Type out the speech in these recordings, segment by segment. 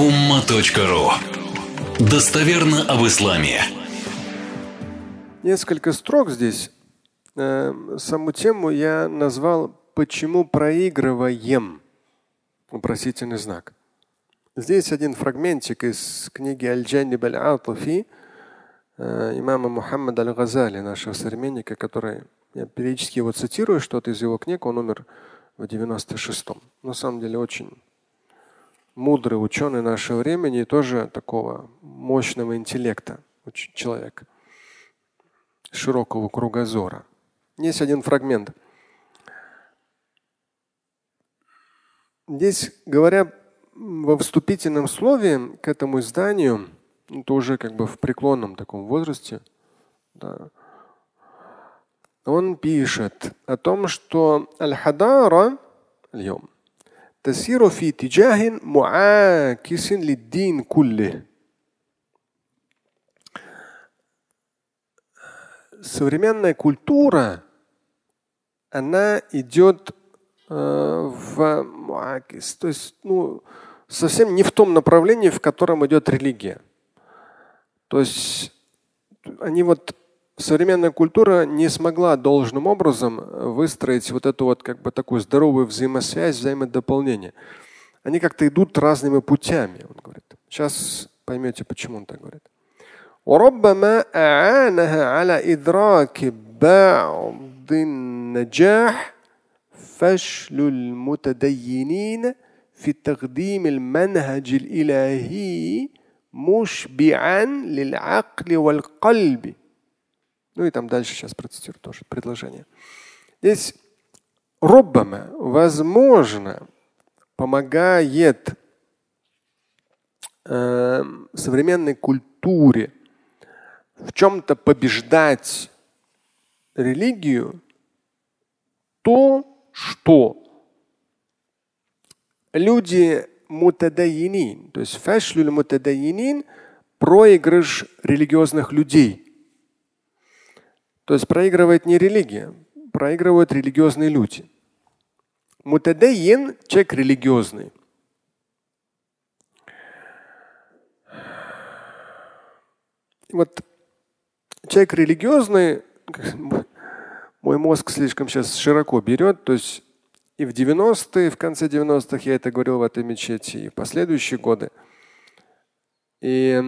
umma.ru Достоверно об исламе. Несколько строк здесь. Э, саму тему я назвал «Почему проигрываем?» Вопросительный знак. Здесь один фрагментик из книги Аль-Джаниб Аль-Атафи э, имама Мухаммада Аль-Газали, нашего современника, который я периодически его цитирую, что-то из его книг, он умер в 96-м. На самом деле очень мудрый ученый нашего времени тоже такого мощного интеллекта человек, широкого кругозора. Есть один фрагмент. Здесь, говоря во вступительном слове к этому изданию, это уже как бы в преклонном таком возрасте, да, он пишет о том, что аль-хадара تسير في اتجاه معاكس للدين كله. Современная культура, она идет э, в муакис, то есть ну, совсем не в том направлении, в котором идет религия. То есть они вот современная культура не смогла должным образом выстроить вот эту вот как бы такую здоровую взаимосвязь, взаимодополнение. Они как-то идут разными путями, он говорит. Сейчас поймете, почему он так говорит. وربما أعانها على إدراك بعض النجاح فشل المتدينين في تقديم المنهج الإلهي مشبعا للعقل والقلب ну и там дальше сейчас процитирую тоже предложение. Здесь роббама, возможно, помогает э, современной культуре в чем-то побеждать религию то, что люди мутадаинин, то есть фашлюль мутадаинин, проигрыш религиозных людей – то есть проигрывает не религия, проигрывают религиозные люди. Мутадайин – человек религиозный. Вот человек религиозный, мой мозг слишком сейчас широко берет, то есть и в 90-е, в конце 90-х я это говорил в этой мечети, и в последующие годы. И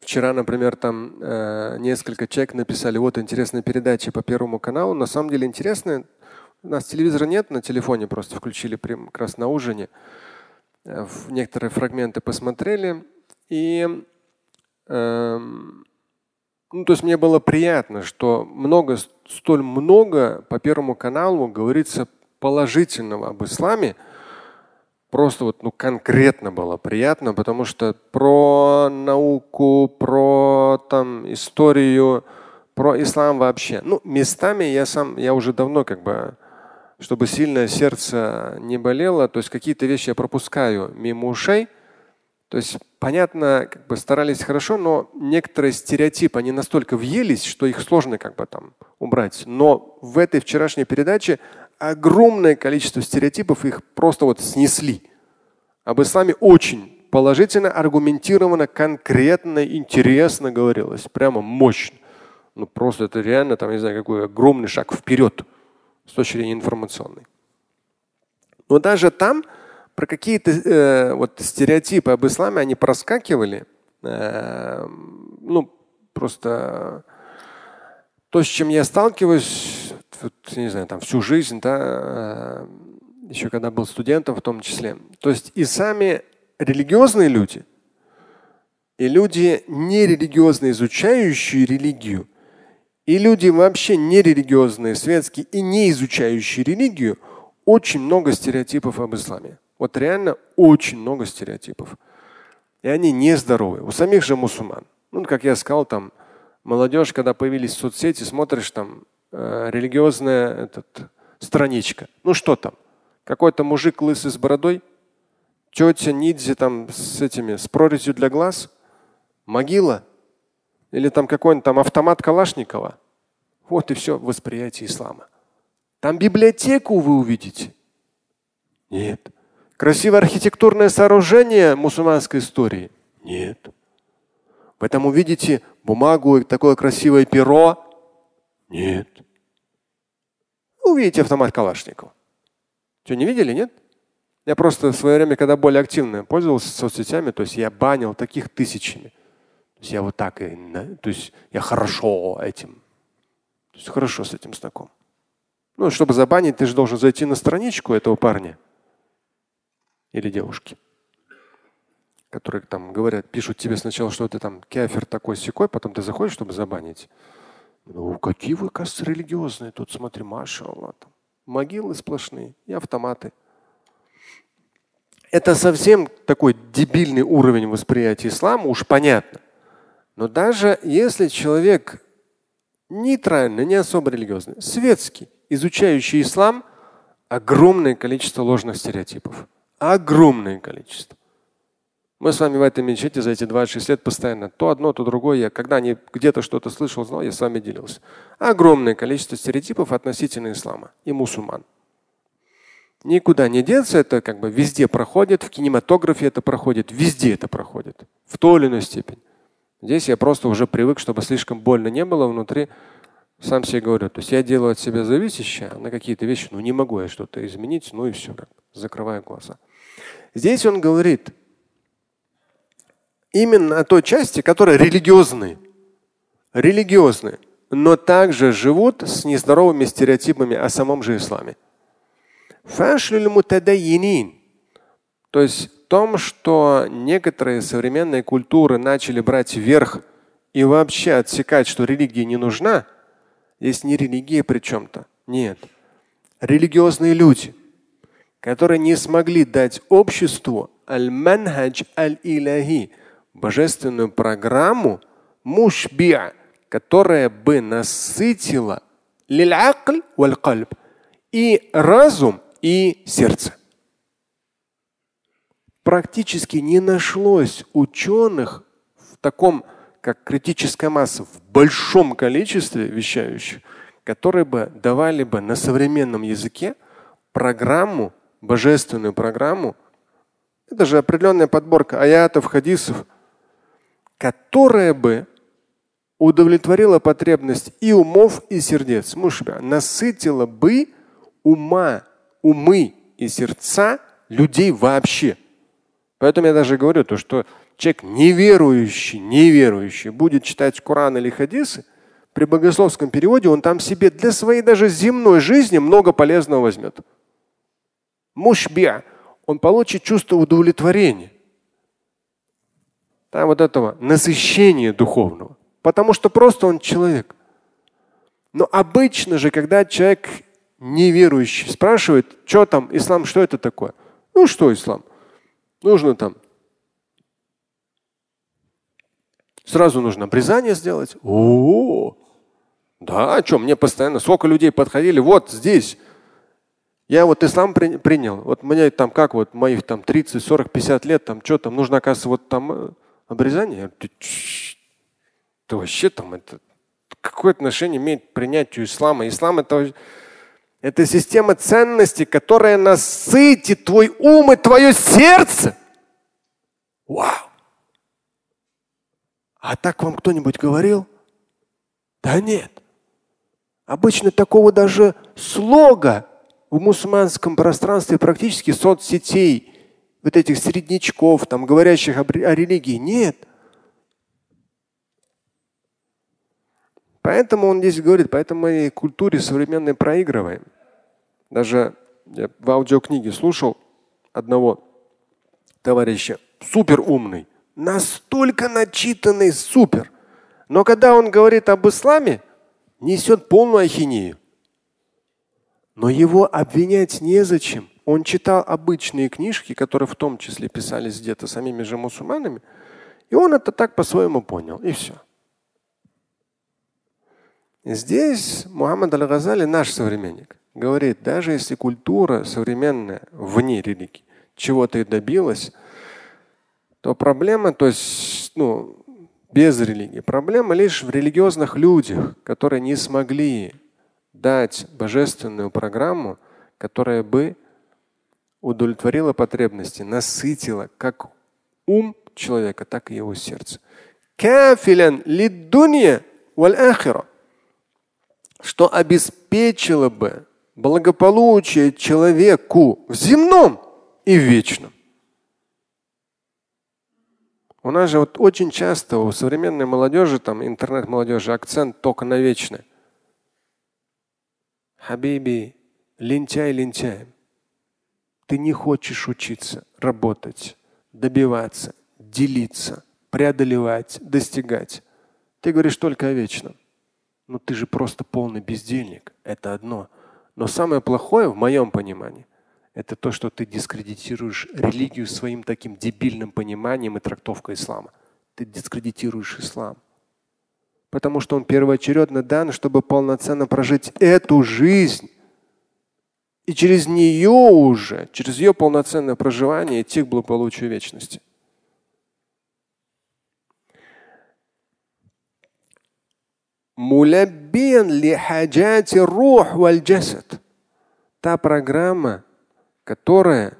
Вчера, например, там э, несколько человек написали, вот интересная передача по Первому каналу. На самом деле интересная. У нас телевизора нет на телефоне, просто включили прямо как раз на ужине. Э, некоторые фрагменты посмотрели. И э, ну, то есть мне было приятно, что много, столь много по Первому каналу говорится положительного об исламе просто вот ну, конкретно было приятно, потому что про науку, про там историю, про ислам вообще. Ну, местами я сам, я уже давно как бы, чтобы сильное сердце не болело, то есть какие-то вещи я пропускаю мимо ушей. То есть, понятно, как бы старались хорошо, но некоторые стереотипы, они настолько въелись, что их сложно как бы там убрать. Но в этой вчерашней передаче огромное количество стереотипов их просто вот снесли. Об исламе очень положительно, аргументированно, конкретно, интересно говорилось. Прямо мощно. Ну просто это реально, там, не знаю, какой огромный шаг вперед с точки зрения информационной. Но даже там про какие-то э, вот стереотипы об исламе они проскакивали. Э, ну, просто то, с чем я сталкиваюсь, не знаю, там всю жизнь, да, э, еще когда был студентом в том числе. То есть и сами религиозные люди, и люди нерелигиозные, изучающие религию, и люди вообще нерелигиозные, светские и не изучающие религию, очень много стереотипов об исламе. Вот реально очень много стереотипов. И они нездоровы. У самих же мусульман. Ну, как я сказал, там молодежь, когда появились соцсети, смотришь там э, религиозная этот, страничка. Ну что там? Какой-то мужик лысый с бородой, тетя Нидзи там с этими, с прорезью для глаз, могила или там какой-нибудь там автомат Калашникова. Вот и все восприятие ислама. Там библиотеку вы увидите. Нет. Красивое архитектурное сооружение мусульманской истории? Нет. Поэтому видите бумагу и такое красивое перо? Нет. Увидите автомат Калашникова. Что, не видели, нет? Я просто в свое время, когда более активно пользовался соцсетями, то есть я банил таких тысячами. То есть я вот так и, то есть я хорошо этим, то есть хорошо с этим знаком. Ну, чтобы забанить, ты же должен зайти на страничку этого парня или девушки, которые там говорят, пишут тебе сначала, что ты там кефир такой секой, потом ты заходишь, чтобы забанить. Ну, какие вы, кажется, религиозные. Тут смотри, маша. Там. Могилы сплошные и автоматы. Это совсем такой дебильный уровень восприятия ислама, уж понятно. Но даже если человек нейтральный, не особо религиозный, светский, изучающий ислам, огромное количество ложных стереотипов. Огромное количество. Мы с вами в этой мечети за эти 26 лет постоянно то одно, то другое. Я, когда не где-то что-то слышал, знал, я с вами делился. Огромное количество стереотипов относительно ислама и мусульман. Никуда не деться, это как бы везде проходит, в кинематографе это проходит, везде это проходит, в той или иной степени. Здесь я просто уже привык, чтобы слишком больно не было внутри, сам себе говорю. То есть я делаю от себя зависящее, а на какие-то вещи, ну не могу я что-то изменить, ну и все, закрываю глаза. Здесь он говорит, именно о той части, которая религиозные. Религиозные, но также живут с нездоровыми стереотипами о самом же исламе. То есть в том, что некоторые современные культуры начали брать верх и вообще отсекать, что религия не нужна, здесь не религия при чем-то. Нет. Религиозные люди, которые не смогли дать обществу аль-манхадж аль-илахи, божественную программу мушбиа, которая бы насытила и разум, и сердце. Практически не нашлось ученых в таком, как критическая масса, в большом количестве вещающих, которые бы давали бы на современном языке программу, божественную программу. Это же определенная подборка аятов, хадисов, которая бы удовлетворила потребность и умов, и сердец. Мушбя насытила бы ума, умы и сердца людей вообще. Поэтому я даже говорю то, что человек неверующий, неверующий будет читать Коран или хадисы, при богословском переводе он там себе для своей даже земной жизни много полезного возьмет. Мушбия. Он получит чувство удовлетворения да, вот этого насыщения духовного. Потому что просто он человек. Но обычно же, когда человек неверующий спрашивает, что там, ислам, что это такое? Ну что ислам? Нужно там. Сразу нужно обрезание сделать. О, да, а что, мне постоянно сколько людей подходили, вот здесь. Я вот ислам при, принял. Вот мне там как вот моих там 30, 40, 50 лет, там что там нужно, оказывается, вот там э, обрезание. Ты вообще там это какое отношение имеет к принятию ислама? Ислам это, это система ценностей, которая насытит твой ум и твое сердце. Вау! А так вам кто-нибудь говорил? Да нет. Обычно такого даже слога в мусульманском пространстве практически соцсетей вот этих среднячков, там, говорящих о, о религии. Нет. Поэтому он здесь говорит, поэтому мы культуре современной проигрываем. Даже я в аудиокниге слушал одного товарища, супер умный, настолько начитанный, супер. Но когда он говорит об исламе, несет полную ахинею. Но его обвинять незачем. Он читал обычные книжки, которые в том числе писались где-то самими же мусульманами, и он это так по-своему понял, и все. Здесь Мухаммад Аль-Газали, наш современник, говорит, даже если культура современная вне религии чего-то и добилась, то проблема, то есть ну, без религии, проблема лишь в религиозных людях, которые не смогли дать божественную программу, которая бы удовлетворила потребности, насытила как ум человека, так и его сердце. Что обеспечило бы благополучие человеку в земном и в вечном. У нас же вот очень часто у современной молодежи, там интернет-молодежи, акцент только на вечное. Хабиби, лентяй лентяем. Ты не хочешь учиться, работать, добиваться, делиться, преодолевать, достигать. Ты говоришь только о вечном. Но ты же просто полный бездельник. Это одно. Но самое плохое в моем понимании – это то, что ты дискредитируешь религию своим таким дебильным пониманием и трактовкой ислама. Ты дискредитируешь ислам. Потому что он первоочередно дан, чтобы полноценно прожить эту жизнь. И через нее уже, через ее полноценное проживание идти к вечности. Муляббин ли хаджати рух валь. Та программа, которая,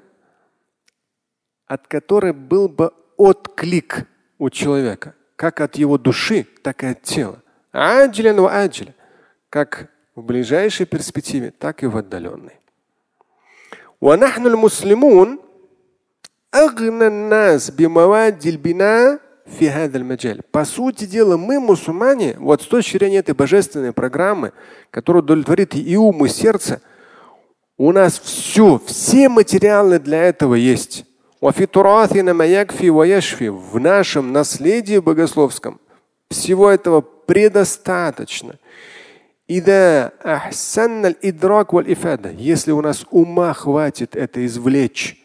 от которой был бы отклик у человека, как от его души, так и от тела. Аджилян ва аджиля. Как в ближайшей перспективе, так и в отдаленной. ونحن المسلمون أغنى الناس بمواد البناء في هذا المجال. По сути дела, мы, мусульмане, вот с точки зрения этой божественной программы, которая удовлетворит и ум, и сердце, у нас все, все материалы для этого есть. В нашем наследии богословском всего этого предостаточно. Если у нас ума хватит это извлечь,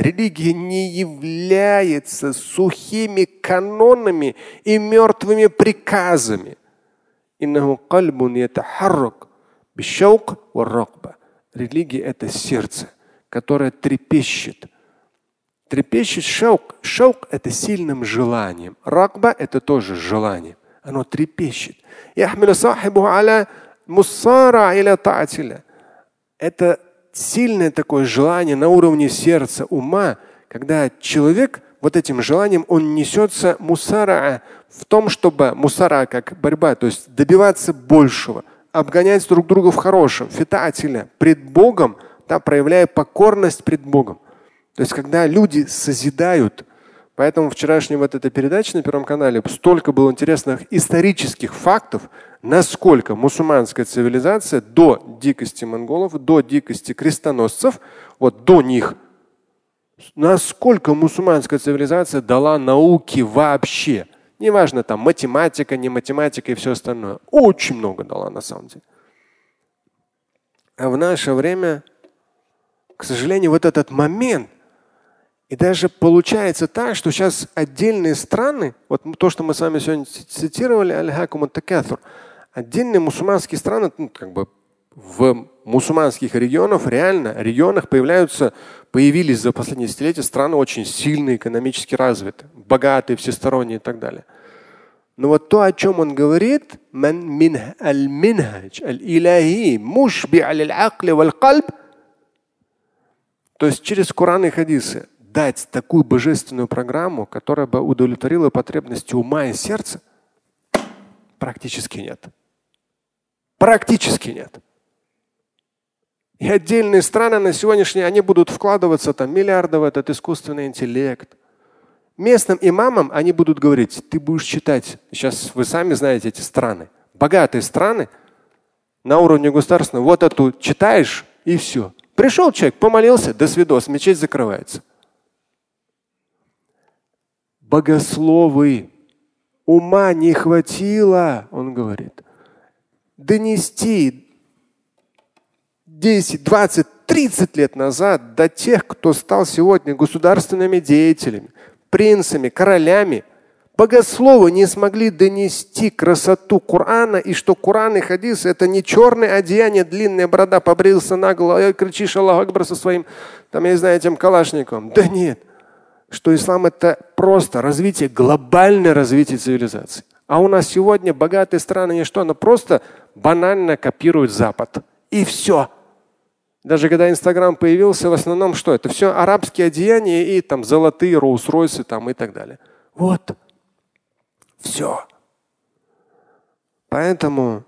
Религия не является сухими канонами и мертвыми приказами. Религия – это сердце, которое трепещет, Трепещет шелк. Шелк – это сильным желанием. Ракба – это тоже желание. Оно трепещет. Это сильное такое желание на уровне сердца, ума, когда человек вот этим желанием он несется мусара в том, чтобы мусара как борьба, то есть добиваться большего, обгонять друг друга в хорошем, фитателя, пред Богом, да, проявляя покорность пред Богом. То есть когда люди созидают, поэтому вчерашняя вот эта передача на Первом канале столько было интересных исторических фактов, насколько мусульманская цивилизация до дикости монголов, до дикости крестоносцев, вот до них, насколько мусульманская цивилизация дала науки вообще. Неважно, там математика, не математика и все остальное. Очень много дала на самом деле. А в наше время, к сожалению, вот этот момент, и даже получается так, что сейчас отдельные страны, вот то, что мы с вами сегодня цитировали, аль-хакум Отдельные мусульманские страны, ну, как бы в мусульманских регионах, реально регионах появляются, появились за последние десятилетия страны очень сильные, экономически развитые, богатые, всесторонние и так далее. Но вот то, о чем он говорит, то есть через Коран и хадисы дать такую божественную программу, которая бы удовлетворила потребности ума и сердца, практически нет. Практически нет. И отдельные страны на сегодняшний они будут вкладываться там миллиарды в этот искусственный интеллект. Местным имамам они будут говорить, ты будешь читать, сейчас вы сами знаете эти страны, богатые страны на уровне государственного, вот эту читаешь и все. Пришел человек, помолился, до свидос, мечеть закрывается. Богословы, ума не хватило, он говорит донести 10, 20, 30 лет назад до тех, кто стал сегодня государственными деятелями, принцами, королями, богословы не смогли донести красоту Корана и что Коран и хадис это не черное одеяние, длинная борода, побрился наголо, и кричишь Аллах Акбар со своим, там, я не знаю, этим калашником. Да нет. Что ислам это просто развитие, глобальное развитие цивилизации. А у нас сегодня богатые страны не что, но просто банально копируют Запад. И все. Даже когда Инстаграм появился, в основном что? Это все арабские одеяния и там золотые Роуз-Ройсы там и так далее. Вот. Все. Поэтому,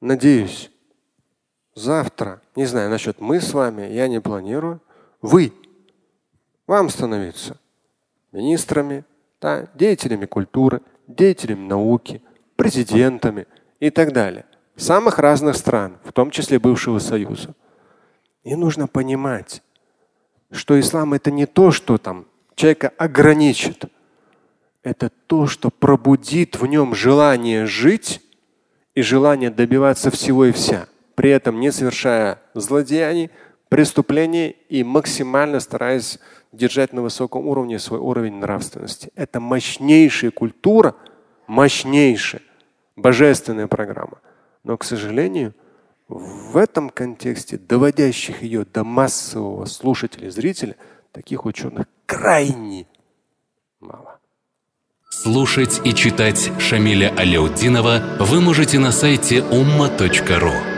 надеюсь, завтра, не знаю насчет мы с вами, я не планирую, вы, вам становиться министрами, да, деятелями культуры, деятелями науки, президентами и так далее. Самых разных стран, в том числе бывшего Союза. И нужно понимать, что ислам это не то, что там человека ограничит. Это то, что пробудит в нем желание жить и желание добиваться всего и вся, при этом не совершая злодеяний, преступлений и максимально стараясь держать на высоком уровне свой уровень нравственности. Это мощнейшая культура, мощнейшая, божественная программа. Но, к сожалению, в этом контексте, доводящих ее до массового слушателя, зрителя, таких ученых крайне мало. Слушать и читать Шамиля Аляутдинова вы можете на сайте umma.ru.